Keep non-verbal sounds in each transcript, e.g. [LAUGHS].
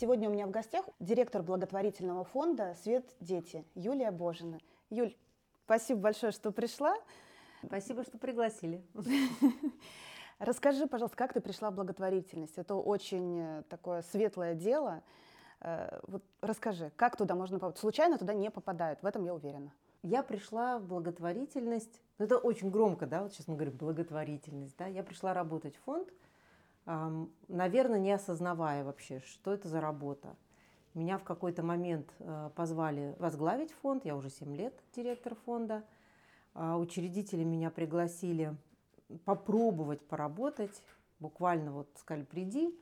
Сегодня у меня в гостях директор благотворительного фонда «Свет Дети» Юлия Божина. Юль, спасибо большое, что пришла. Спасибо, что пригласили. [LAUGHS] Расскажи, пожалуйста, как ты пришла в благотворительность? Это очень э, такое светлое дело. Э, вот расскажи, как туда можно попасть? Случайно туда не попадают, в этом я уверена. Я пришла в благотворительность, ну, это очень громко, да, вот сейчас мы говорим благотворительность, да, я пришла работать в фонд – наверное, не осознавая вообще, что это за работа. Меня в какой-то момент э, позвали возглавить фонд, я уже 7 лет директор фонда. А учредители меня пригласили попробовать поработать, буквально вот сказали, приди,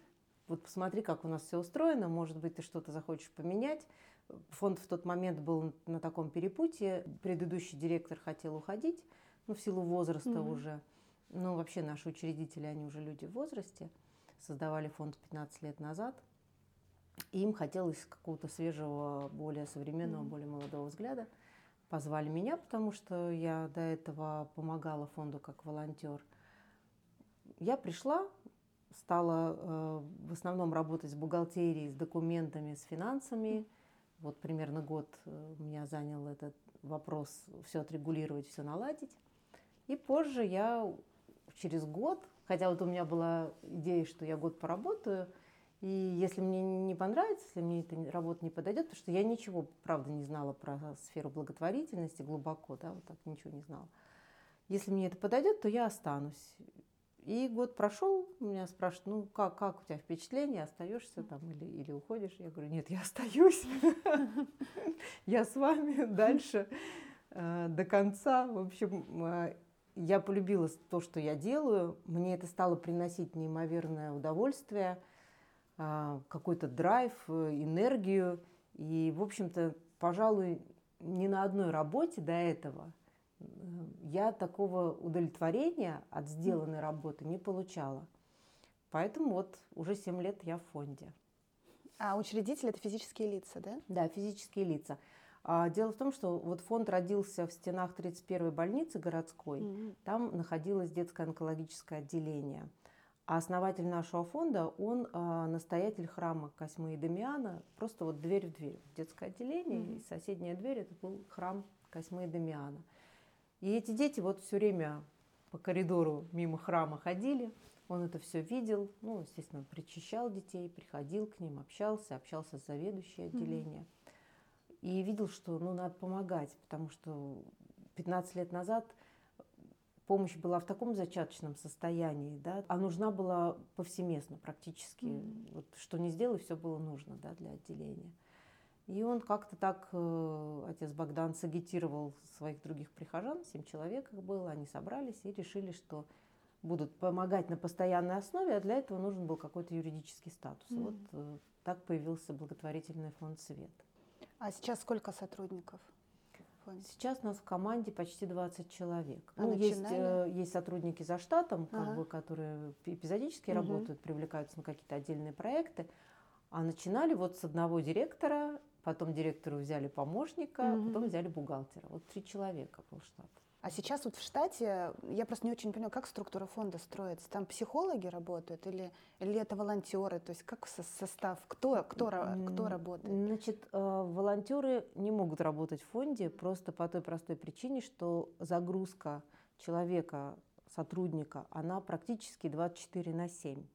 вот посмотри, как у нас все устроено, может быть, ты что-то захочешь поменять. Фонд в тот момент был на таком перепутье, предыдущий директор хотел уходить, ну, в силу возраста mm-hmm. уже. Ну, вообще наши учредители, они уже люди в возрасте, создавали фонд 15 лет назад. И им хотелось какого-то свежего, более современного, mm-hmm. более молодого взгляда. Позвали меня, потому что я до этого помогала фонду как волонтер. Я пришла, стала э, в основном работать с бухгалтерией, с документами, с финансами. Вот примерно год э, меня занял этот вопрос все отрегулировать, все наладить. И позже я через год, хотя вот у меня была идея, что я год поработаю, и если мне не понравится, если мне эта работа не подойдет, потому что я ничего, правда, не знала про сферу благотворительности глубоко, да, вот так ничего не знала. Если мне это подойдет, то я останусь. И год прошел, меня спрашивают, ну как, как у тебя впечатление, остаешься там или, или уходишь? Я говорю, нет, я остаюсь, [LAUGHS] я с вами дальше э, до конца. В общем, э, я полюбила то, что я делаю. Мне это стало приносить неимоверное удовольствие, а, какой-то драйв, энергию. И, в общем-то, пожалуй, ни на одной работе до этого э, я такого удовлетворения от сделанной работы не получала. Поэтому вот уже 7 лет я в фонде. А учредители это физические лица, да? Да, физические лица. А дело в том, что вот фонд родился в стенах 31-й больницы городской. Mm-hmm. Там находилось детское онкологическое отделение. А основатель нашего фонда, он а, настоятель храма Косьмы и Дамиана, просто вот дверь в дверь. Детское отделение, mm-hmm. и соседняя дверь, это был храм Косьмы и Дамиана. И эти дети вот все время по коридору мимо храма ходили, он это все видел, ну, естественно, причащал детей, приходил к ним, общался, общался с заведующей отделения. Mm-hmm. И видел, что ну, надо помогать, потому что 15 лет назад помощь была в таком зачаточном состоянии, да, а нужна была повсеместно практически. Mm-hmm. Вот, что не сделай, все было нужно да, для отделения. И он как-то так, э, отец Богдан, сагитировал своих других прихожан, семь человек их было, они собрались и решили, что будут помогать на постоянной основе, а для этого нужен был какой-то юридический статус. Mm-hmm. Вот э, так появился благотворительный фонд «Свет». А сейчас сколько сотрудников? Сейчас у нас в команде почти 20 человек. А ну, есть, э, есть сотрудники за штатом, как ага. бы, которые эпизодически угу. работают, привлекаются на какие-то отдельные проекты. А начинали вот с одного директора, потом директору взяли помощника, угу. потом взяли бухгалтера. Вот три человека был штат. А сейчас вот в штате, я просто не очень понимаю, как структура фонда строится. Там психологи работают или, или это волонтеры? То есть как состав, кто, кто, кто работает? Значит, э, волонтеры не могут работать в фонде просто по той простой причине, что загрузка человека, сотрудника, она практически 24 на 7.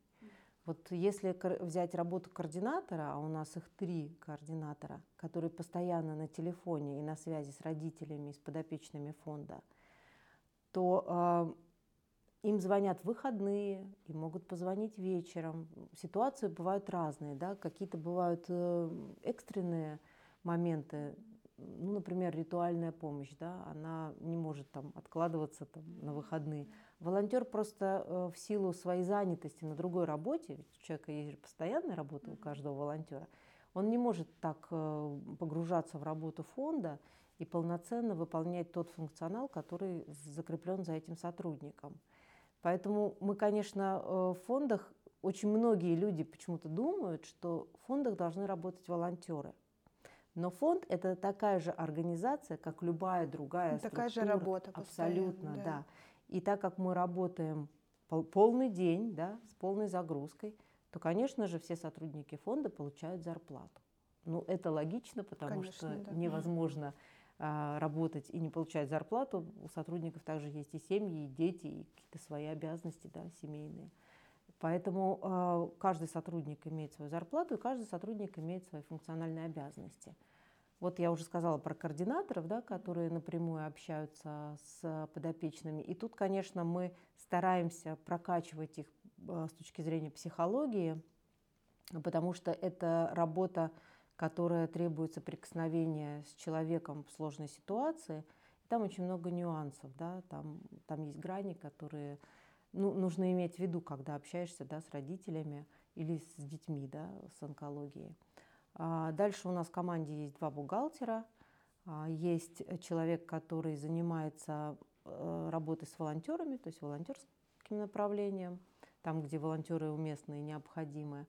Вот если взять работу координатора, а у нас их три координатора, которые постоянно на телефоне и на связи с родителями и с подопечными фонда – то э, им звонят в выходные, и могут позвонить вечером. Ситуации бывают разные, да, какие-то бывают э, экстренные моменты, ну, например, ритуальная помощь, да, она не может там откладываться там, на выходные. Волонтер просто э, в силу своей занятости на другой работе, ведь у человека есть постоянная работа у каждого волонтера, он не может так э, погружаться в работу фонда и полноценно выполнять тот функционал, который закреплен за этим сотрудником. Поэтому мы, конечно, э, в фондах очень многие люди почему-то думают, что в фондах должны работать волонтеры. Но фонд это такая же организация, как любая другая такая структура. же работа. Абсолютно, да. да. И так как мы работаем полный день, да, с полной загрузкой, то, конечно же, все сотрудники фонда получают зарплату. Ну, это логично, потому конечно, что да. невозможно работать и не получать зарплату. У сотрудников также есть и семьи, и дети, и какие-то свои обязанности да, семейные. Поэтому э, каждый сотрудник имеет свою зарплату, и каждый сотрудник имеет свои функциональные обязанности. Вот я уже сказала про координаторов, да, которые напрямую общаются с подопечными. И тут, конечно, мы стараемся прокачивать их э, с точки зрения психологии, потому что это работа, которая требует соприкосновения с человеком в сложной ситуации. там очень много нюансов, да, там, там есть грани, которые ну, нужно иметь в виду, когда общаешься да, с родителями или с детьми да, с онкологией. А дальше у нас в команде есть два бухгалтера, а, есть человек, который занимается э, работой с волонтерами, то есть волонтерским направлением, там, где волонтеры уместны и необходимы.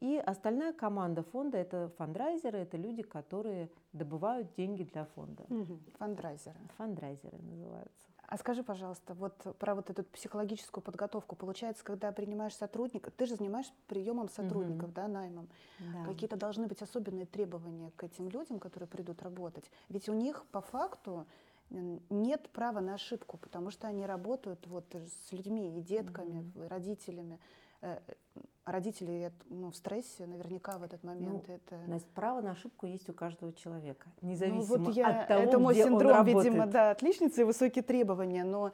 И остальная команда фонда – это фандрайзеры, это люди, которые добывают деньги для фонда. Угу. Фандрайзеры. Фандрайзеры называются. А скажи, пожалуйста, вот про вот эту психологическую подготовку. Получается, когда принимаешь сотрудника, ты же занимаешься приемом сотрудников, угу. да, наймом. Да. Какие-то должны быть особенные требования к этим людям, которые придут работать. Ведь у них по факту нет права на ошибку, потому что они работают вот с людьми и детками, угу. родителями. Э, родители ну, в стрессе наверняка в этот момент ну, это... Настя, право на ошибку есть у каждого человека, независимо ну, вот я, от того, Это мой где синдром, он видимо, да, отличницы и высокие требования, но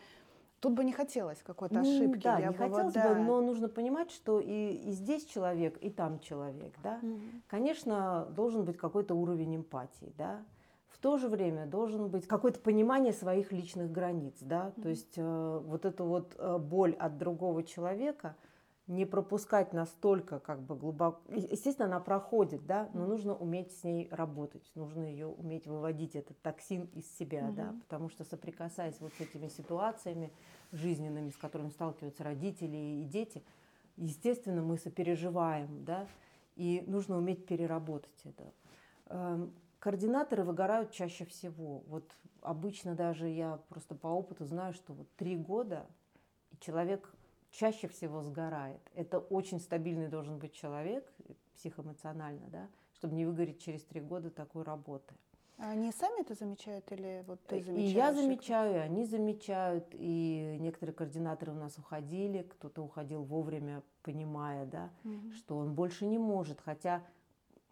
тут бы не хотелось какой-то ошибки. Да, я не бы, хотелось да. бы, но нужно понимать, что и, и здесь человек, и там человек, да. Угу. Конечно, должен быть какой-то уровень эмпатии, да. В то же время должен быть какое-то понимание своих личных границ, да. Угу. То есть э, вот эту вот э, боль от другого человека – не пропускать настолько как бы глубоко. Естественно, она проходит, да, но нужно уметь с ней работать, нужно ее уметь выводить этот токсин из себя, угу. да, потому что соприкасаясь вот с этими ситуациями жизненными, с которыми сталкиваются родители и дети, естественно, мы сопереживаем, да, и нужно уметь переработать это. Эм, координаторы выгорают чаще всего. Вот обычно даже я просто по опыту знаю, что вот три года человек чаще всего сгорает. Это очень стабильный должен быть человек, психоэмоционально, да, чтобы не выгореть через три года такой работы. А они сами это замечают или вот ты замечаешь? И я замечаю, и они замечают, и некоторые координаторы у нас уходили, кто-то уходил вовремя, понимая, да, угу. что он больше не может, хотя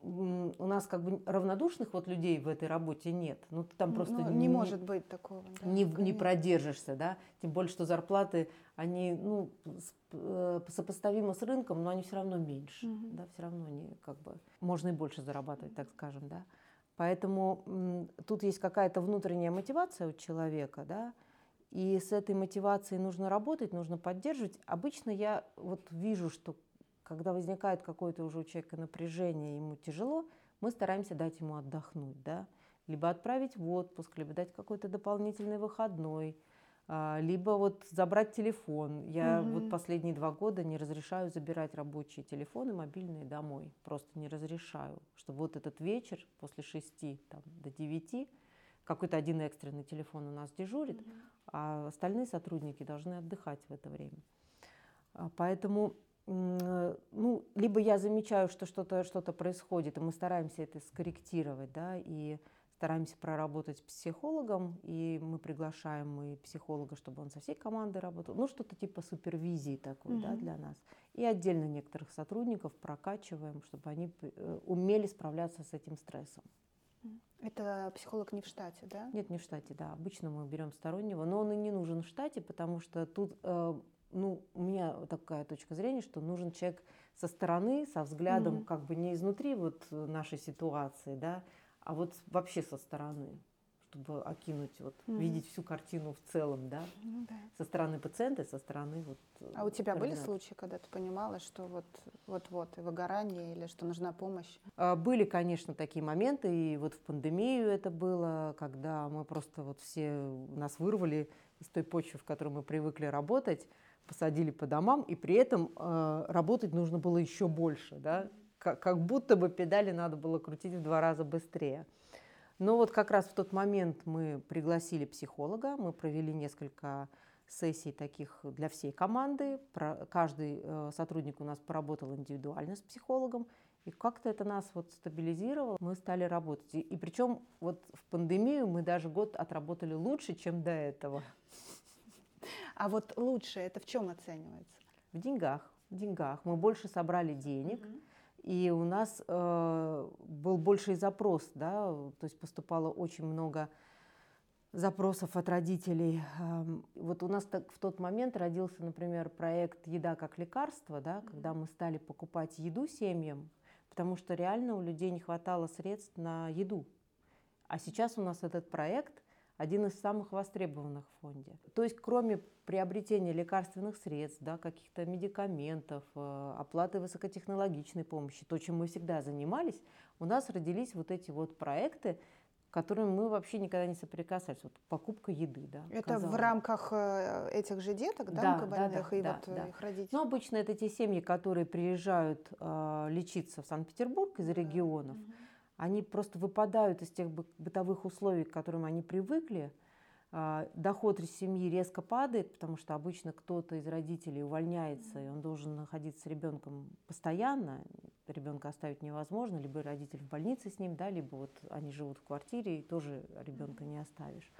у нас как бы равнодушных вот людей в этой работе нет. Ну, ты там просто ну, не, не может быть такого. Да, не, не продержишься, да. Тем более, что зарплаты, они, ну, э, сопоставимы с рынком, но они все равно меньше, угу. да, все равно они как бы, можно и больше зарабатывать, так скажем, да. Поэтому тут есть какая-то внутренняя мотивация у человека, да, и с этой мотивацией нужно работать, нужно поддерживать. Обычно я вот вижу, что когда возникает какое-то уже у человека напряжение, ему тяжело, мы стараемся дать ему отдохнуть, да, либо отправить в отпуск, либо дать какой-то дополнительный выходной, а, либо вот забрать телефон. Я угу. вот последние два года не разрешаю забирать рабочие телефоны мобильные домой, просто не разрешаю, чтобы вот этот вечер после шести там, до девяти какой-то один экстренный телефон у нас дежурит, угу. а остальные сотрудники должны отдыхать в это время. А, поэтому ну, либо я замечаю, что что-то что происходит, и мы стараемся это скорректировать, да, и стараемся проработать с психологом, и мы приглашаем и психолога, чтобы он со всей командой работал, ну, что-то типа супервизии такой, угу. да, для нас. И отдельно некоторых сотрудников прокачиваем, чтобы они э, умели справляться с этим стрессом. Это психолог не в штате, да? Нет, не в штате, да. Обычно мы берем стороннего, но он и не нужен в штате, потому что тут э, ну, у меня такая точка зрения, что нужен человек со стороны, со взглядом, mm-hmm. как бы не изнутри вот нашей ситуации, да, а вот вообще со стороны, чтобы окинуть, вот, mm-hmm. видеть всю картину в целом, да, mm-hmm. со стороны пациента, со стороны вот. А у тебя были случаи, когда ты понимала, что вот вот вот и выгорание или что нужна помощь? А, были, конечно, такие моменты, и вот в пандемию это было, когда мы просто вот все нас вырвали из той почвы, в которой мы привыкли работать посадили по домам, и при этом э, работать нужно было еще больше, да? как, как будто бы педали надо было крутить в два раза быстрее. Но вот как раз в тот момент мы пригласили психолога, мы провели несколько сессий таких для всей команды. Каждый э, сотрудник у нас поработал индивидуально с психологом. И как-то это нас вот стабилизировало, мы стали работать. И, и причем вот в пандемию мы даже год отработали лучше, чем до этого. А вот лучше это в чем оценивается? В деньгах. В деньгах. Мы больше собрали денег. Угу. И у нас э, был больший запрос, да, то есть поступало очень много запросов от родителей. Эм, вот у нас так, в тот момент родился, например, проект «Еда как лекарство», да, когда мы стали покупать еду семьям, потому что реально у людей не хватало средств на еду. А сейчас у нас этот проект один из самых востребованных в фонде. То есть кроме приобретения лекарственных средств, да, каких-то медикаментов, э, оплаты высокотехнологичной помощи, то, чем мы всегда занимались, у нас родились вот эти вот проекты, которым мы вообще никогда не соприкасались. Вот покупка еды, да. Это казалось. в рамках э, этих же деток, да, да онкобольных да, да, и да, вот э, да. их родителей? Ну, обычно это те семьи, которые приезжают э, лечиться в Санкт-Петербург из регионов. Угу. Они просто выпадают из тех бытовых условий, к которым они привыкли. Э, доход из семьи резко падает, потому что обычно кто-то из родителей увольняется, и он должен находиться с ребенком постоянно ребенка оставить невозможно, либо родитель в больнице с ним, да, либо вот они живут в квартире, и тоже ребенка не оставишь.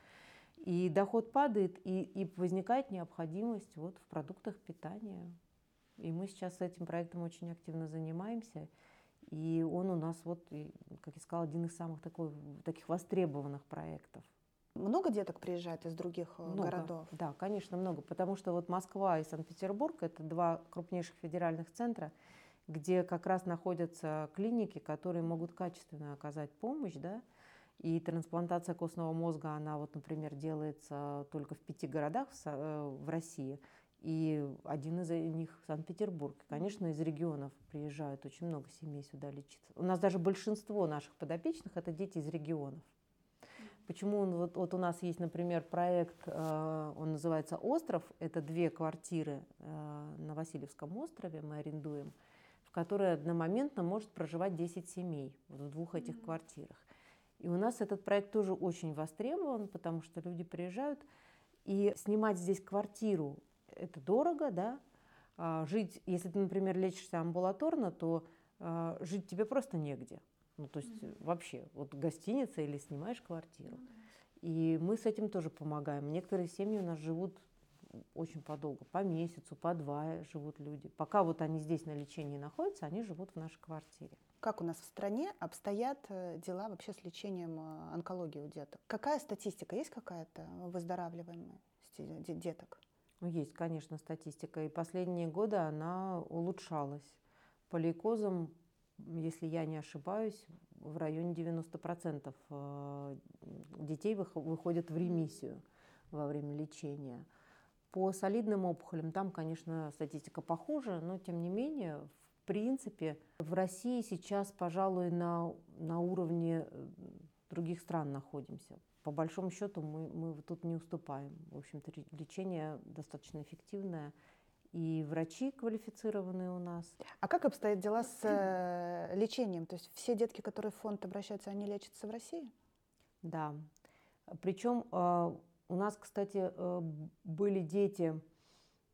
И доход падает, и, и возникает необходимость вот в продуктах питания. И мы сейчас с этим проектом очень активно занимаемся. И он у нас, вот, как я сказала, один из самых такой, таких востребованных проектов. Много деток приезжает из других э, много, городов? Да, конечно, много. Потому что вот Москва и Санкт-Петербург – это два крупнейших федеральных центра – где как раз находятся клиники, которые могут качественно оказать помощь, да, и трансплантация костного мозга, она вот, например, делается только в пяти городах в, э, в России, и один из них Санкт-Петербург. Конечно, из регионов приезжают очень много семей сюда лечиться. У нас даже большинство наших подопечных это дети из регионов. Почему он, вот, вот у нас есть, например, проект, э, он называется «Остров». Это две квартиры э, на Васильевском острове мы арендуем которой одномоментно может проживать 10 семей в двух этих mm-hmm. квартирах. И у нас этот проект тоже очень востребован, потому что люди приезжают, и снимать здесь квартиру – это дорого, да, а жить, если ты, например, лечишься амбулаторно, то а, жить тебе просто негде. Ну, то есть mm-hmm. вообще, вот гостиница или снимаешь квартиру. Mm-hmm. И мы с этим тоже помогаем. Некоторые семьи у нас живут очень подолго, по месяцу, по два живут люди. Пока вот они здесь на лечении находятся, они живут в нашей квартире. Как у нас в стране обстоят э, дела вообще с лечением э, онкологии у деток? Какая статистика? Есть какая-то выздоравливаемость деток? Ну, есть, конечно, статистика. И последние годы она улучшалась. По лейкозам, если я не ошибаюсь, в районе 90% э, детей выходят в ремиссию во время лечения. По солидным опухолям там, конечно, статистика похуже, но тем не менее, в принципе, в России сейчас, пожалуй, на, на уровне э, других стран находимся. По большому счету мы, мы тут не уступаем. В общем-то, лечение достаточно эффективное. И врачи квалифицированные у нас. А как обстоят дела с э, лечением? То есть все детки, которые в фонд обращаются, они лечатся в России? Да. Причем э, у нас, кстати, э, были дети,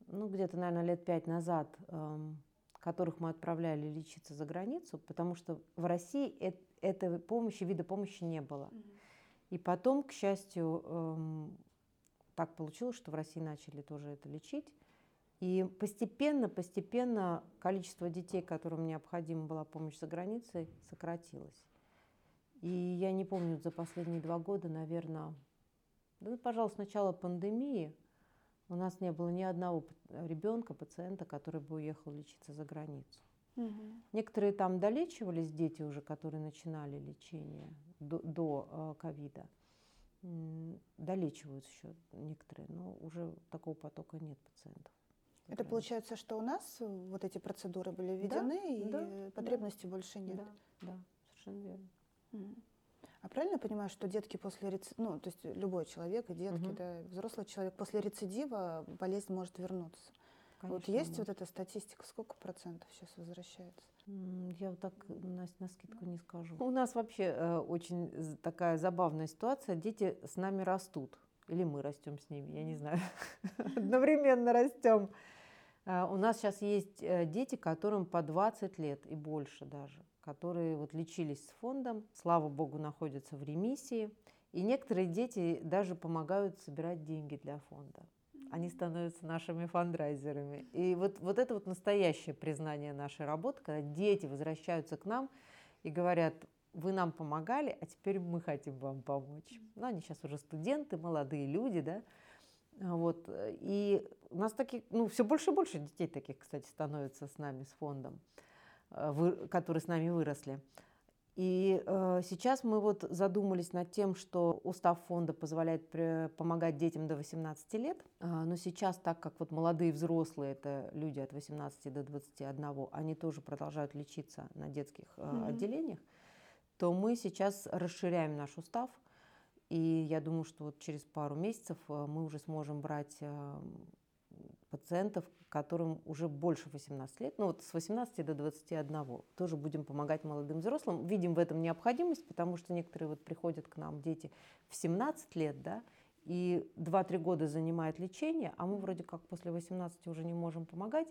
ну, где-то, наверное, лет пять назад, эм, которых мы отправляли лечиться за границу, потому что в России этой помощи, вида помощи не было. И потом, к счастью, эм, так получилось, что в России начали тоже это лечить. И постепенно, постепенно количество детей, которым необходима была помощь за границей, сократилось. И я не помню, за последние два года, наверное, да, пожалуй, с начала пандемии у нас не было ни одного ребенка, пациента, который бы уехал лечиться за границу. Угу. Некоторые там долечивались, дети уже, которые начинали лечение до, до ковида. Долечиваются еще некоторые, но уже такого потока нет пациентов. Это получается, что у нас вот эти процедуры были введены, да, и да, потребности да, больше нет. Да, да, совершенно верно. Угу. А правильно я понимаю, что детки после рецидива, ну, то есть любой человек, и детки, угу. да, взрослый человек после рецидива болезнь может вернуться? Конечно, вот есть может. вот эта статистика, сколько процентов сейчас возвращается? Я вот так на, на скидку не скажу. У нас вообще э, очень такая забавная ситуация. Дети с нами растут. или мы растем с ними, я не знаю, [LAUGHS] одновременно растем. А, у нас сейчас есть э, дети, которым по 20 лет и больше даже, которые вот лечились с фондом, слава богу, находятся в ремиссии. И некоторые дети даже помогают собирать деньги для фонда. Они становятся нашими фандрайзерами. И вот, вот это вот настоящее признание нашей работы, когда дети возвращаются к нам и говорят, вы нам помогали, а теперь мы хотим вам помочь. Ну, они сейчас уже студенты, молодые люди, да. Вот. И у нас таких, ну, все больше и больше детей таких, кстати, становится с нами, с фондом, э, которые с нами выросли. И э, сейчас мы вот задумались над тем, что устав фонда позволяет при, помогать детям до 18 лет, э, но сейчас, так как вот молодые взрослые, это люди от 18 до 21, они тоже продолжают лечиться на детских э, mm-hmm. отделениях, то мы сейчас расширяем наш устав, и я думаю, что вот через пару месяцев э, мы уже сможем брать э, пациентов, которым уже больше 18 лет, ну вот с 18 до 21, тоже будем помогать молодым взрослым. Видим в этом необходимость, потому что некоторые вот приходят к нам дети в 17 лет, да, и 2-3 года занимает лечение, а мы вроде как после 18 уже не можем помогать.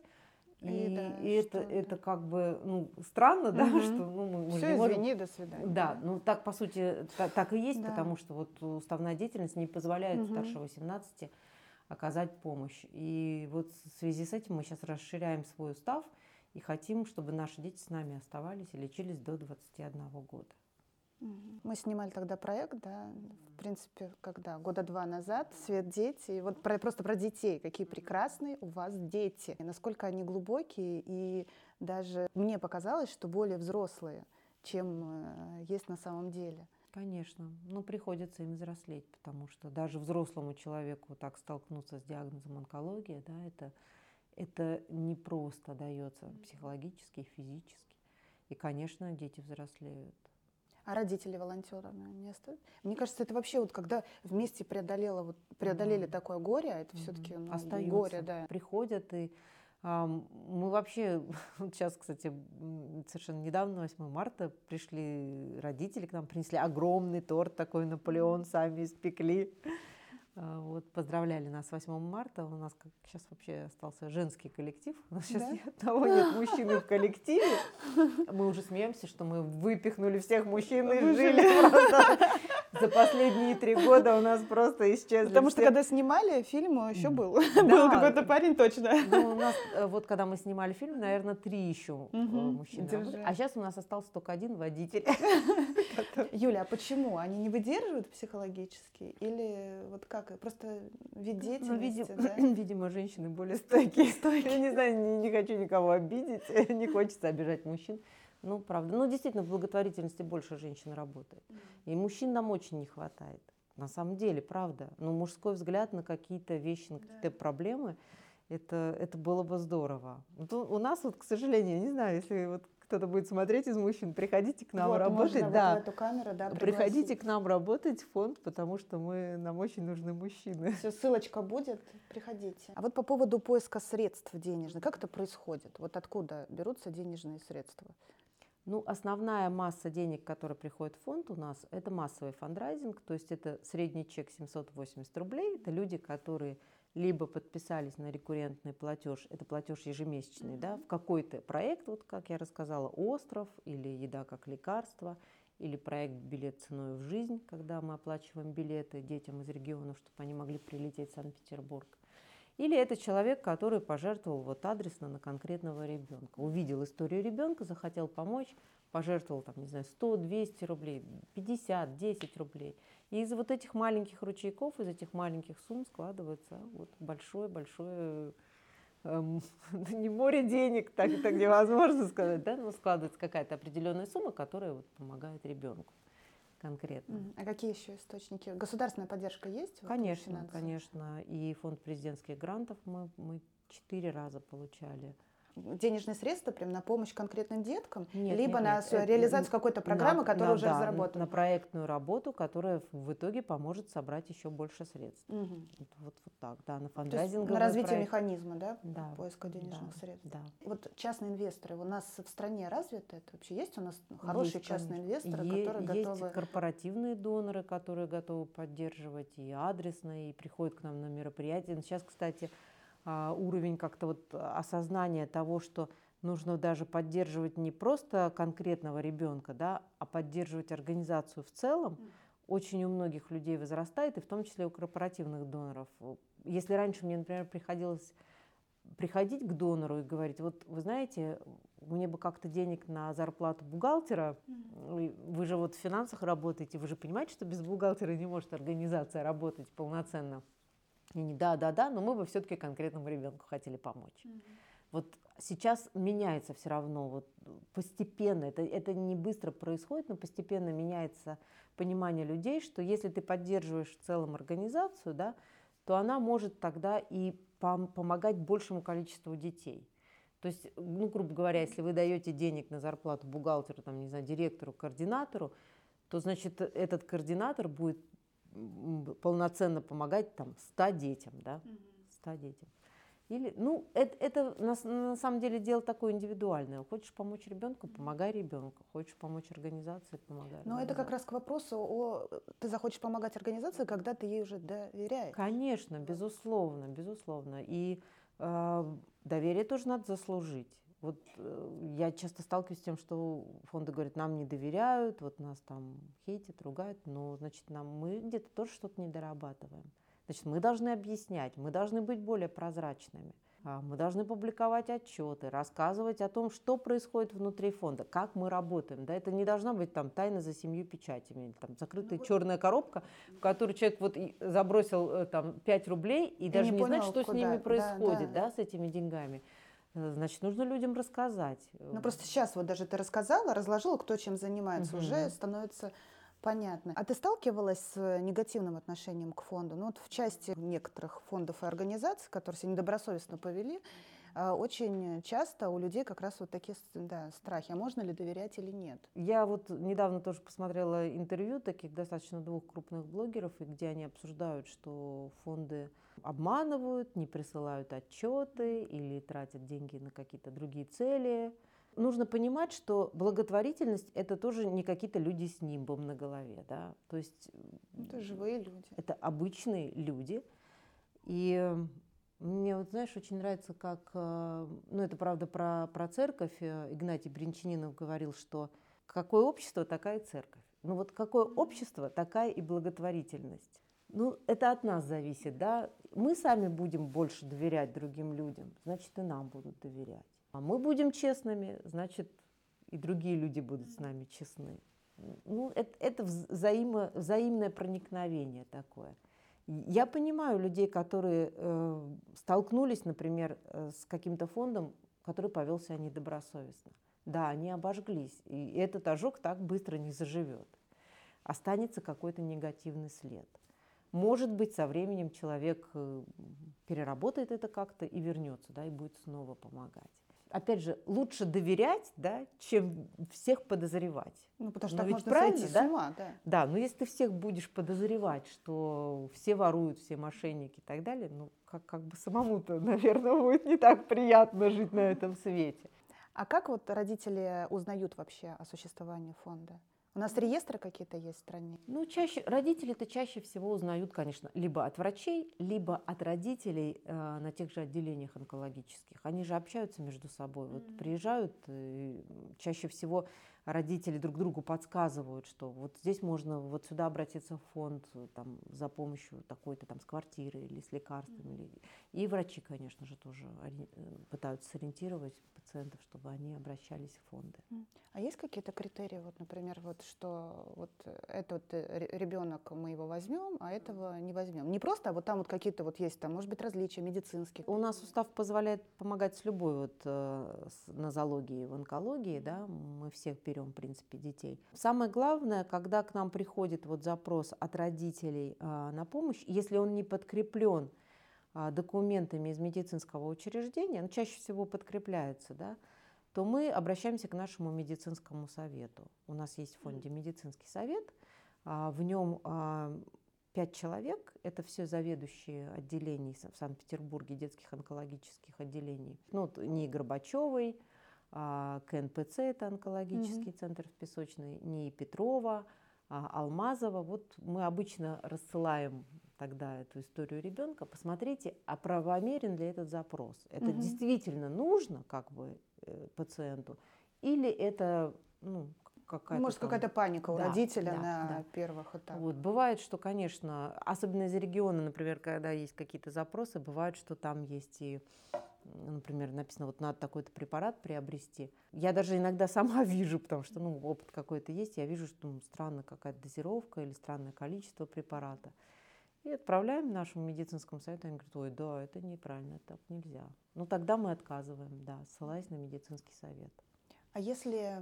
И, и, да, и это, это как бы ну, странно, да, угу. что ну, мы, Все, не извини, до свидания. Да, ну так по сути так, так и есть, да. потому что вот уставная деятельность не позволяет угу. старше 18 оказать помощь. И вот в связи с этим мы сейчас расширяем свой устав и хотим, чтобы наши дети с нами оставались и лечились до 21 года. Мы снимали тогда проект, да, в принципе, когда года два назад, «Свет дети», и вот про, просто про детей, какие прекрасные у вас дети, и насколько они глубокие, и даже мне показалось, что более взрослые, чем э, есть на самом деле. Конечно, но приходится им взрослеть, потому что даже взрослому человеку так столкнуться с диагнозом онкология, да, это, это не просто дается психологически, физически. И, конечно, дети взрослеют. А родители волонтерами не остаются? Мне кажется, это вообще вот когда вместе преодолело, вот, преодолели mm такое горе, а это mm все-таки ну, горе, да. Приходят и мы вообще, [LAUGHS] вот сейчас, кстати, совершенно недавно, 8 марта, пришли родители к нам, принесли огромный торт такой Наполеон, сами испекли. А, вот, поздравляли нас 8 марта. У нас как сейчас вообще остался женский коллектив. У нас сейчас да? ни одного нет мужчины в коллективе. Мы уже смеемся, что мы выпихнули всех мужчин и жили просто за последние три года у нас просто исчезли. Потому что когда снимали фильм, еще был. [LAUGHS] Был какой-то парень точно. Ну, у нас, э, вот когда мы снимали фильм, наверное, три еще э, мужчины. А сейчас у нас остался только один водитель. [LAUGHS] [LAUGHS] Юля, а почему? Они не выдерживают психологически? Или вот как? Просто вид ну, деятельности, [CLEARS THROAT] да? Видимо, женщины более стойкие. Я не знаю, не хочу никого обидеть, не хочется обижать мужчин. Ну, правда. Ну, действительно, в благотворительности больше женщин работает. И мужчин нам очень не хватает. На самом деле, правда. Но мужской взгляд на какие-то вещи, на какие-то да. проблемы, это, это было бы здорово. Вот у нас вот, к сожалению, я не знаю, если вот кто-то будет смотреть из мужчин, приходите к нам вот, работать. Можно да. Вот эту камеру, да, приходите к нам работать в фонд, потому что мы, нам очень нужны мужчины. Все, ссылочка будет, приходите. А вот по поводу поиска средств денежных, как это происходит? Вот откуда берутся денежные средства? Ну, основная масса денег, которая приходит в фонд у нас, это массовый фандрайзинг, то есть это средний чек 780 рублей. Это люди, которые либо подписались на рекуррентный платеж, это платеж ежемесячный, да, в какой-то проект, вот как я рассказала, «Остров» или «Еда как лекарство», или проект «Билет ценой в жизнь», когда мы оплачиваем билеты детям из регионов, чтобы они могли прилететь в Санкт-Петербург. Или это человек, который пожертвовал вот адресно на конкретного ребенка. Увидел историю ребенка, захотел помочь, пожертвовал, там, не знаю, 100, 200 рублей, 50, 10 рублей. И из вот этих маленьких ручейков, из этих маленьких сумм складывается вот большое-большое эм, [LAUGHS] не море денег, так, так невозможно сказать, да, но складывается какая-то определенная сумма, которая вот помогает ребенку конкретно. А какие еще источники? Государственная поддержка есть? Конечно, конечно. И фонд президентских грантов мы, мы четыре раза получали. Денежные средства прям на помощь конкретным деткам, нет, либо нет, на нет. реализацию какой-то программы, на, которая на, уже да, разработана. На проектную работу, которая в итоге поможет собрать еще больше средств. Угу. Вот, вот, вот так, да, на фандрайзинг. На развитие проект. механизма, да, да, поиска денежных да, средств. Да. Вот частные инвесторы, у нас в стране развито это вообще? Есть у нас хорошие есть, частные конечно. инвесторы, е- которые есть готовы... корпоративные доноры, которые готовы поддерживать и адресно, и приходят к нам на мероприятия. Сейчас, кстати, уровень как-то вот осознания того, что нужно даже поддерживать не просто конкретного ребенка, да, а поддерживать организацию в целом, очень у многих людей возрастает, и в том числе у корпоративных доноров. Если раньше мне, например, приходилось приходить к донору и говорить, вот вы знаете, мне бы как-то денег на зарплату бухгалтера, вы же вот в финансах работаете, вы же понимаете, что без бухгалтера не может организация работать полноценно. Да, да, да, но мы бы все-таки конкретному ребенку хотели помочь. Mm-hmm. Вот сейчас меняется все равно, вот постепенно, это, это не быстро происходит, но постепенно меняется понимание людей, что если ты поддерживаешь в целом организацию, да, то она может тогда и пом- помогать большему количеству детей. То есть, ну, грубо говоря, если вы даете денег на зарплату бухгалтеру, там, не знаю, директору, координатору, то, значит, этот координатор будет полноценно помогать там 100 детям, да, 100 детям. Или, ну, это, это на, на самом деле дело такое индивидуальное. Хочешь помочь ребенку, помогай ребенку. Хочешь помочь организации, помогай. Но это как раз к вопросу о ты захочешь помогать организации, когда ты ей уже доверяешь. Конечно, безусловно, безусловно. И э, доверие тоже надо заслужить. Вот э, я часто сталкиваюсь с тем, что фонды говорят, нам не доверяют, вот нас там хейтят, ругают, но значит нам мы где-то тоже что-то не дорабатываем. Значит, мы должны объяснять, мы должны быть более прозрачными. А, мы должны публиковать отчеты, рассказывать о том, что происходит внутри фонда, как мы работаем. Да, это не должна быть там тайна за семью печатями, или там закрытая ну, черная коробка, в которую человек вот забросил э, там 5 рублей и, и даже не, не понял, знает, что куда. с ними происходит, да, да. да, с этими деньгами. Э, значит, нужно людям рассказать. Ну просто сейчас вот даже ты рассказала, разложила, кто чем занимается, угу. уже становится Понятно. А ты сталкивалась с э, негативным отношением к фонду? Ну вот в части некоторых фондов и организаций, которые себя недобросовестно повели, очень часто у людей как раз вот такие да, страхи. А можно ли доверять или нет? Я вот недавно тоже посмотрела интервью таких достаточно двух крупных блогеров, и где они обсуждают, что фонды обманывают, не присылают отчеты или тратят деньги на какие-то другие цели нужно понимать, что благотворительность это тоже не какие-то люди с нимбом на голове, да, то есть это живые люди, это обычные люди, и мне вот знаешь очень нравится, как, э, ну это правда про про церковь, э, Игнатий Бринчанинов говорил, что какое общество такая церковь, ну вот какое общество такая и благотворительность. Ну, это от нас зависит, да. Мы сами будем больше доверять другим людям, значит, и нам будут доверять. А мы будем честными, значит, и другие люди будут с нами честны. Ну, это, это взаимо, взаимное проникновение такое. Я понимаю людей, которые э, столкнулись, например, э, с каким-то фондом, который повел себя недобросовестно. Да, они обожглись, и этот ожог так быстро не заживет. Останется какой-то негативный след. Может быть, со временем человек э, переработает это как-то и вернется, да, и будет снова помогать опять же, лучше доверять, да, чем всех подозревать. Ну, потому что но так ведь правильно, сойти да? с ума, да. Да, но если ты всех будешь подозревать, что все воруют, все мошенники и так далее, ну, как, как бы самому-то, [LAUGHS] наверное, будет не так приятно жить на этом свете. А как вот родители узнают вообще о существовании фонда? У нас реестры какие-то есть в стране? Ну, чаще, родители-то чаще всего узнают, конечно, либо от врачей, либо от родителей э, на тех же отделениях онкологических. Они же общаются между собой. Mm-hmm. Вот приезжают, э, чаще всего родители друг другу подсказывают, что вот здесь можно вот сюда обратиться в фонд там, за помощью такой-то там с квартиры или с лекарствами. Mm-hmm. И врачи, конечно же, тоже э, пытаются сориентировать пациентов, чтобы они обращались в фонды. А есть какие-то критерии, вот, например, вот, что вот этот э, ребенок мы его возьмем, а этого не возьмем? Не просто, а вот там вот какие-то вот есть, там, может быть, различия медицинские. У нас устав позволяет помогать с любой вот э, с нозологией в онкологии, да, мы всех берем, в принципе, детей. Самое главное, когда к нам приходит вот запрос от родителей э, на помощь, если он не подкреплен а, документами из медицинского учреждения, ну, чаще всего подкрепляются, да, то мы обращаемся к нашему медицинскому совету. У нас есть в фонде медицинский совет, а, в нем а, пять человек, это все заведующие отделений в Санкт-Петербурге, детских онкологических отделений. Ну, вот НИИ Горбачевой, КНПЦ, это онкологический mm-hmm. центр в Песочной, НИИ Петрова, Алмазова. Вот мы обычно рассылаем тогда эту историю ребенка, посмотрите, а правомерен ли этот запрос. Это угу. действительно нужно как бы э, пациенту, или это ну, какая-то... Может, какая-то паника у да, родителя да, на да. первых этапах. Вот, бывает, что, конечно, особенно из региона, например, когда есть какие-то запросы, бывает, что там есть и например, написано, вот надо такой-то препарат приобрести. Я даже иногда [LAUGHS] сама вижу, потому что, ну, опыт какой-то есть, я вижу, что ну, странная какая-то дозировка или странное количество препарата. И отправляем нашему медицинскому совету, они говорят, ой, да, это неправильно, так нельзя. Ну тогда мы отказываем, да, ссылаясь на медицинский совет. А если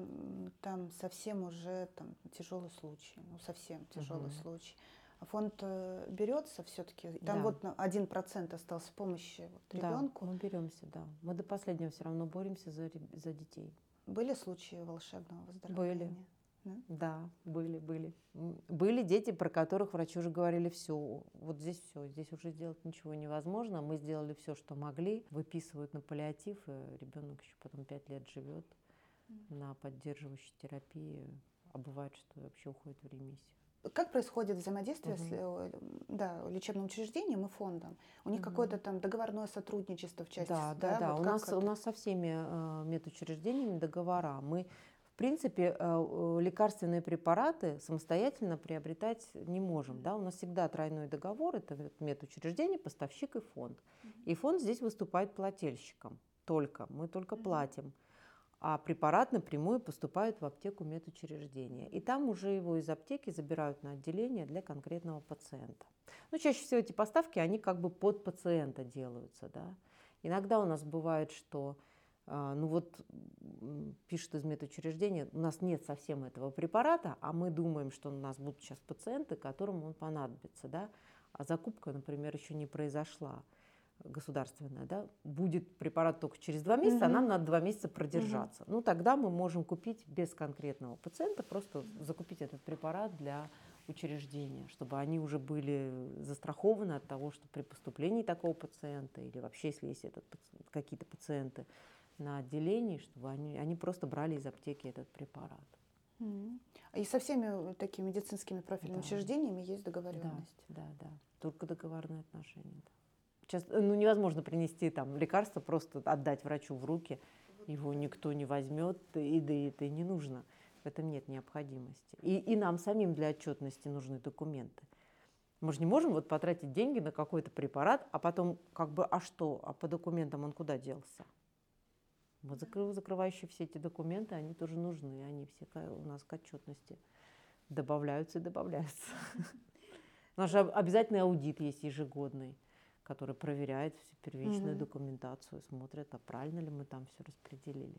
там совсем уже там, тяжелый случай, ну совсем тяжелый угу. случай, а фонд э, берется все-таки? Там да. вот один процент остался помощи вот, ребенку. Да, мы беремся, да. Мы до последнего все равно боремся за, за детей. Были случаи волшебного выздоровления? Были. Да, были, были. Были дети, про которых врачи уже говорили, все, вот здесь все, здесь уже сделать ничего невозможно. Мы сделали все, что могли. Выписывают на паллиатив, и ребенок еще потом пять лет живет на поддерживающей терапии. А бывает, что вообще уходит в ремиссию. Как происходит взаимодействие угу. с э, да, лечебным учреждением и фондом? У них угу. какое-то там договорное сотрудничество в части. Да, да, да. да. Вот у, нас, у нас со всеми э, медучреждениями договора. Мы в принципе, э, лекарственные препараты самостоятельно приобретать не можем. Да? У нас всегда тройной договор, это медучреждение, поставщик и фонд. И фонд здесь выступает плательщиком только, мы только платим. А препарат напрямую поступает в аптеку медучреждения. И там уже его из аптеки забирают на отделение для конкретного пациента. Но чаще всего эти поставки, они как бы под пациента делаются. Да? Иногда у нас бывает, что а, ну вот пишет из медучреждения, у нас нет совсем этого препарата, а мы думаем, что у нас будут сейчас пациенты, которым он понадобится, да, а закупка, например, еще не произошла государственная, да, будет препарат только через два месяца, угу. а нам надо два месяца продержаться. Угу. Ну, тогда мы можем купить без конкретного пациента, просто закупить этот препарат для учреждения, чтобы они уже были застрахованы от того, что при поступлении такого пациента или вообще, если есть этот, какие-то пациенты, на отделении, чтобы они, они просто брали из аптеки этот препарат. И со всеми такими медицинскими профильными да. учреждениями есть договоренность. Да, да, да. Только договорные отношения. Да. Сейчас, ну, невозможно принести там лекарство, просто отдать врачу в руки. Его никто не возьмет, и да и это и не нужно. В этом нет необходимости. И, и нам самим для отчетности нужны документы. Мы же не можем вот потратить деньги на какой-то препарат, а потом как бы, а что, а по документам он куда делся? Вот закрывающие все эти документы, они тоже нужны, они все у нас к отчетности добавляются и добавляются. У нас же обязательный аудит есть ежегодный, который проверяет всю первичную угу. документацию, смотрит, а правильно ли мы там все распределили.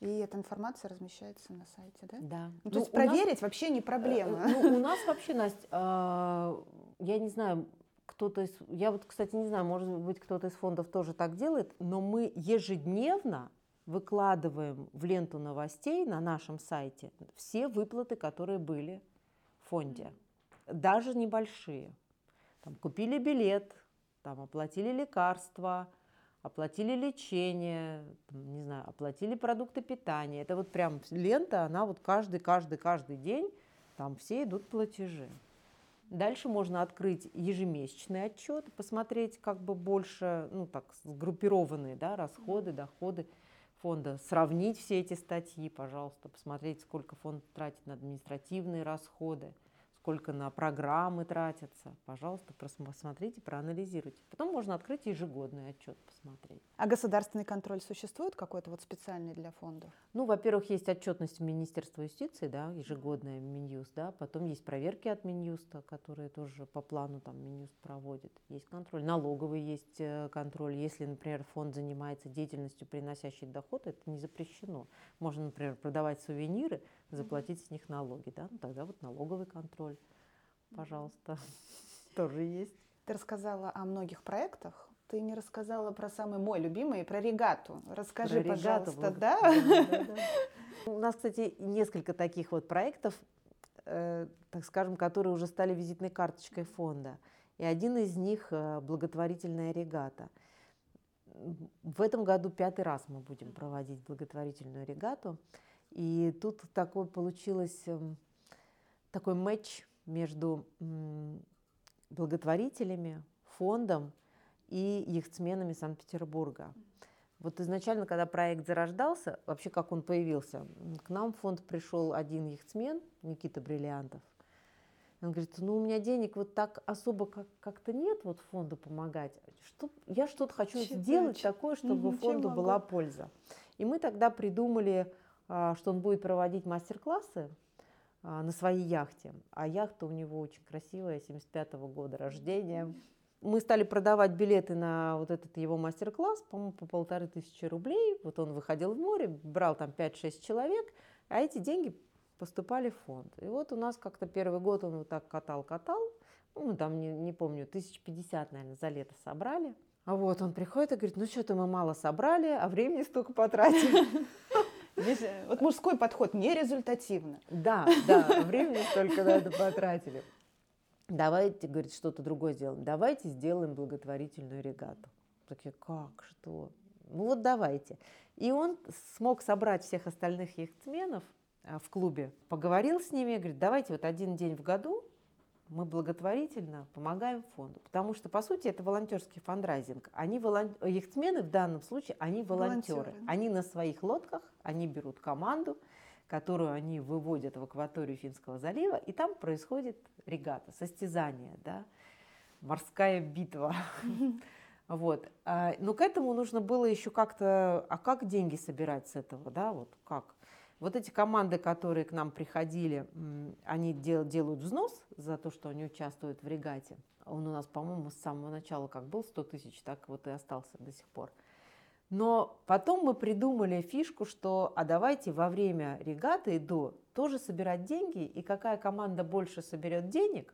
И эта информация размещается на сайте, да? Да. Ну, ну, то есть проверить нас, вообще не проблема. Э, ну, у нас вообще, Настя, э, я не знаю, кто-то из... Я вот, кстати, не знаю, может быть, кто-то из фондов тоже так делает, но мы ежедневно выкладываем в ленту новостей на нашем сайте все выплаты, которые были в фонде, даже небольшие. Там, купили билет, там, оплатили лекарства, оплатили лечение, там, не знаю, оплатили продукты питания. Это вот прям лента, она вот каждый, каждый, каждый день, там все идут платежи. Дальше можно открыть ежемесячный отчет, посмотреть как бы больше, ну так, сгруппированные да, расходы, доходы фонда, сравнить все эти статьи, пожалуйста, посмотреть, сколько фонд тратит на административные расходы, сколько на программы тратятся. Пожалуйста, посмотрите, проанализируйте. Потом можно открыть ежегодный отчет, посмотреть. А государственный контроль существует какой-то вот специальный для фонда? Ну, во-первых, есть отчетность Министерства юстиции, да, ежегодная Минюст, да, потом есть проверки от Минюста, которые тоже по плану там Минюст проводит. Есть контроль, налоговый есть э, контроль. Если, например, фонд занимается деятельностью, приносящей доход, это не запрещено. Можно, например, продавать сувениры, заплатить с них налоги, да, ну, тогда вот налоговый контроль, пожалуйста, [LAUGHS] тоже есть. Ты рассказала о многих проектах, ты не рассказала про самый мой любимый, про регату. Расскажи, про пожалуйста, регату, да? да, да, да. [LAUGHS] У нас, кстати, несколько таких вот проектов, э, так скажем, которые уже стали визитной карточкой фонда. И один из них э, благотворительная регата. В этом году пятый раз мы будем проводить благотворительную регату. И тут такой получилось эм, такой матч между благотворителями, фондом и яхтсменами Санкт-Петербурга. Вот изначально, когда проект зарождался, вообще как он появился, к нам в фонд пришел один яхтсмен, Никита Бриллиантов. Он говорит, ну у меня денег вот так особо как- как-то нет вот фонду помогать. Что, я что-то хочу Чё-то сделать такое, чтобы Мгм, фонду чем была могу? польза. И мы тогда придумали, что он будет проводить мастер-классы а, на своей яхте. А яхта у него очень красивая, 75 года рождения. Мы стали продавать билеты на вот этот его мастер-класс, по-моему, по полторы тысячи рублей. Вот он выходил в море, брал там 5-6 человек, а эти деньги поступали в фонд. И вот у нас как-то первый год он вот так катал-катал, ну, мы там, не, не помню, тысяч пятьдесят, наверное, за лето собрали. А вот он приходит и говорит, ну что-то мы мало собрали, а времени столько потратили. [LAUGHS] Э, вот мужской подход нерезультативно. Да, да, времени столько на это потратили. Давайте, говорит, что-то другое сделаем. Давайте сделаем благотворительную регату. Такие, как, что? Ну вот давайте. И он смог собрать всех остальных яхтсменов а, в клубе, поговорил с ними, говорит, давайте вот один день в году мы благотворительно помогаем фонду. Потому что, по сути, это волонтерский фандрайзинг. Они волон... Яхтсмены в данном случае, они волонтеры. Волонтеры. Они на своих лодках, они берут команду, которую они выводят в акваторию Финского залива, и там происходит регата, состязание, да, морская битва. Вот. А, Но к этому нужно было еще как-то, а как деньги собирать с этого, да, вот как? Вот эти команды, которые к нам приходили, они дел- делают взнос за то, что они участвуют в регате. Он у нас, по-моему, с самого начала как был 100 тысяч, так вот и остался до сих пор. Но потом мы придумали фишку, что а давайте во время регаты и до тоже собирать деньги, и какая команда больше соберет денег,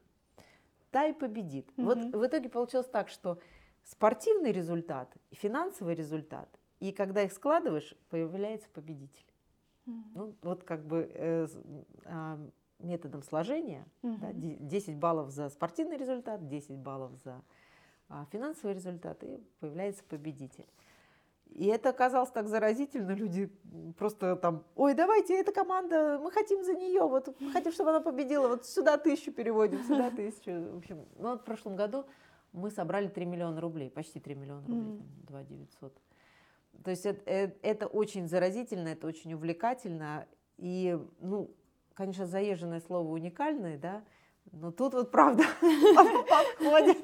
та и победит. Вот Мгм. в итоге получилось так, что спортивный результат и финансовый результат, и когда их складываешь, появляется победитель. Ну, вот как бы э, а, методом сложения, да, Мгм. де- 10 баллов за спортивный результат, 10 баллов за а, финансовый результат, и появляется победитель. И это оказалось так заразительно, люди просто там, ой, давайте, эта команда, мы хотим за нее, вот мы хотим, чтобы она победила, вот сюда тысячу переводим, сюда [LAUGHS] тысячу. В общем, ну вот в прошлом году мы собрали 3 миллиона рублей, почти 3 миллиона рублей, там, 2 900. То есть это, э- это очень заразительно, это очень увлекательно. И, ну, конечно, заезженное слово уникальное, да, но тут вот правда [LAUGHS] подходит.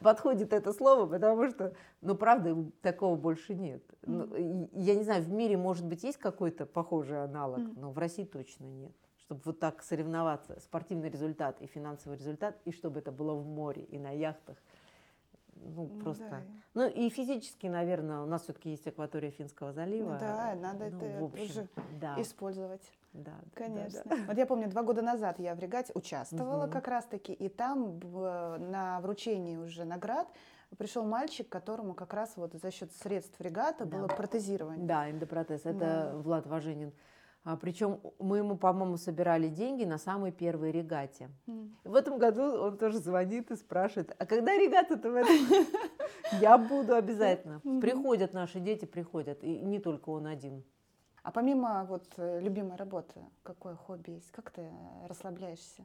Подходит это слово, потому что, ну, правда, такого больше нет. Ну, Я не знаю, в мире, может быть, есть какой-то похожий аналог, но в России точно нет. Чтобы вот так соревноваться, спортивный результат и финансовый результат, и чтобы это было в море и на яхтах. Ну, Ну просто да. ну и физически, наверное, у нас все-таки есть акватория Финского залива. Да, надо Ну, это в общем, тоже да, использовать. да, да, Конечно. да. Вот я помню, два года назад я в регате участвовала Мгм. как раз-таки, и там на вручении уже наград пришел мальчик, которому как раз вот за счет средств регата Да. было протезирование. Да, эндопротез. Это Да. Влад Важенин. А, причем мы ему, по-моему, собирали деньги на самой первой регате. М. В этом году он тоже звонит и спрашивает, а когда регата-то в этом? [LAUGHS] Я буду обязательно. Приходят наши дети, приходят. И не только он один. А помимо вот э, любимой работы, какое хобби есть? Как ты расслабляешься?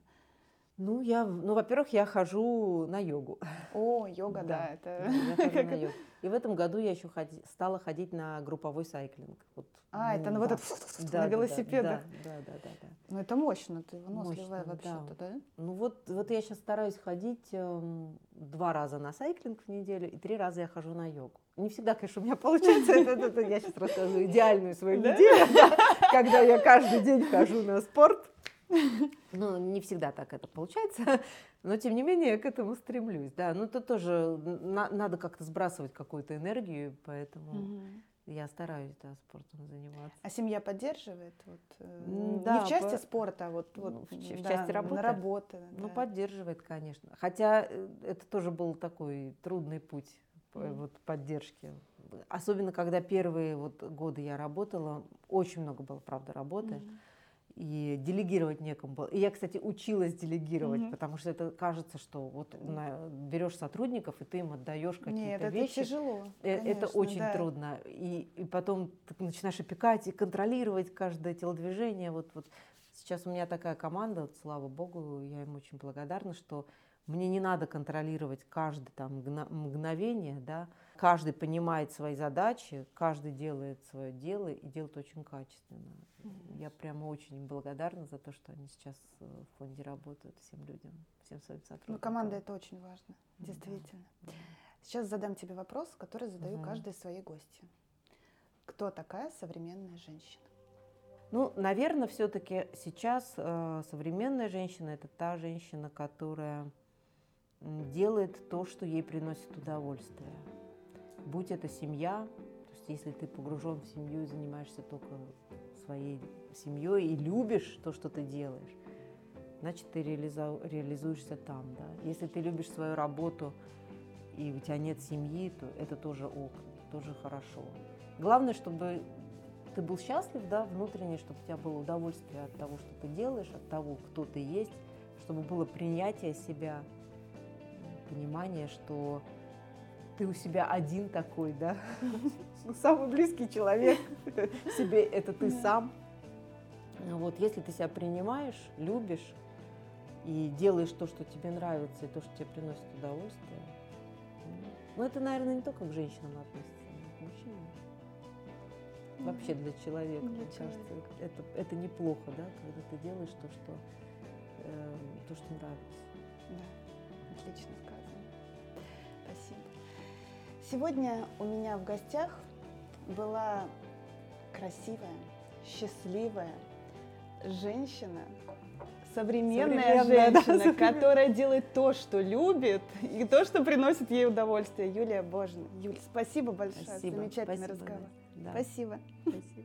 Ну, я, ну, во-первых, я хожу на йогу. О, йога, да, Да, это... Да, я хожу [LAUGHS] как на йогу. И в этом году я еще ходи- стала ходить на групповой сайклинг. Вот, А, это на вот да. этот Да, на да, да, велосипедах. Да, да, да, да, да. Ну это мощно, ты выносливая вообще-то, да? Ну вот, вот я сейчас стараюсь ходить эм, два раза на сайклинг в неделю и три раза я хожу на йогу. Не всегда, конечно, у меня получается. Это, это- это я сейчас расскажу идеальную свою Да? неделю, [LAUGHS] да, когда я каждый день хожу на спорт. [LAUGHS] Ну, не всегда так это получается, [LAUGHS] но тем не менее я к этому стремлюсь. Да, ну это тоже на- надо как-то сбрасывать какую-то энергию, поэтому Мгм. я стараюсь, да, спортом заниматься. А семья поддерживает? Вот, э, да, не в части по... спорта, а вот, вот ну, в, в да, части работы? На работы ну, да. поддерживает, конечно. Хотя э, это тоже был такой трудный путь mm. вот, поддержки. Особенно, когда первые вот годы я работала, очень много было, правда, работы. Mm и делегировать некому было. И я, кстати, училась делегировать, mm-hmm. потому что это кажется, что вот на, берешь сотрудников и ты им отдаешь какие-то Нет, вещи. это тяжело. Э, конечно, это очень да. трудно. И, и потом ты начинаешь опекать и контролировать каждое телодвижение. Вот, вот сейчас у меня такая команда, вот, слава богу, я им очень благодарна, что мне не надо контролировать каждое там мгновение, да, каждый понимает свои задачи, каждый делает свое дело и делает очень качественно. Я прямо очень благодарна за то, что они сейчас э, в фонде работают всем людям, всем своим сотрудникам. Ну, команда это очень важно, действительно. Да. Сейчас задам тебе вопрос, который задаю mm-hmm. каждой своей гости. Кто такая современная женщина? Ну, наверное, все-таки сейчас э, современная женщина это та женщина, которая делает то, что ей приносит удовольствие будь это семья, то есть если ты погружен в семью и занимаешься только своей семьей и любишь то, что ты делаешь, значит, ты реализу, реализуешься там. Да? Если ты любишь свою работу и у тебя нет семьи, то это тоже ок, тоже хорошо. Главное, чтобы ты был счастлив, да, внутренне, чтобы у тебя было удовольствие от того, что ты делаешь, от того, кто ты есть, чтобы было принятие себя, понимание, что ты у себя один такой, да? [LAUGHS] Ну, самый близкий человек [LAUGHS] себе это ты сам. Вот если ты себя принимаешь, любишь и делаешь то, что тебе нравится, и то, что тебе приносит удовольствие, ну это, наверное, не только к женщинам относится, но и к мужчинам. Вообще для человека, для мне человека. кажется, это, это неплохо, да, когда ты делаешь то, что, э, то, что нравится. Да, отлично сказано. Сегодня у меня в гостях была красивая, счастливая женщина, современная, современная женщина, да, которая делает то, что любит, и то, что приносит ей удовольствие. Юлия Божина. Юль, спасибо большое. Спасибо. Замечательный спасибо, разговор. Да. Спасибо. Спасибо.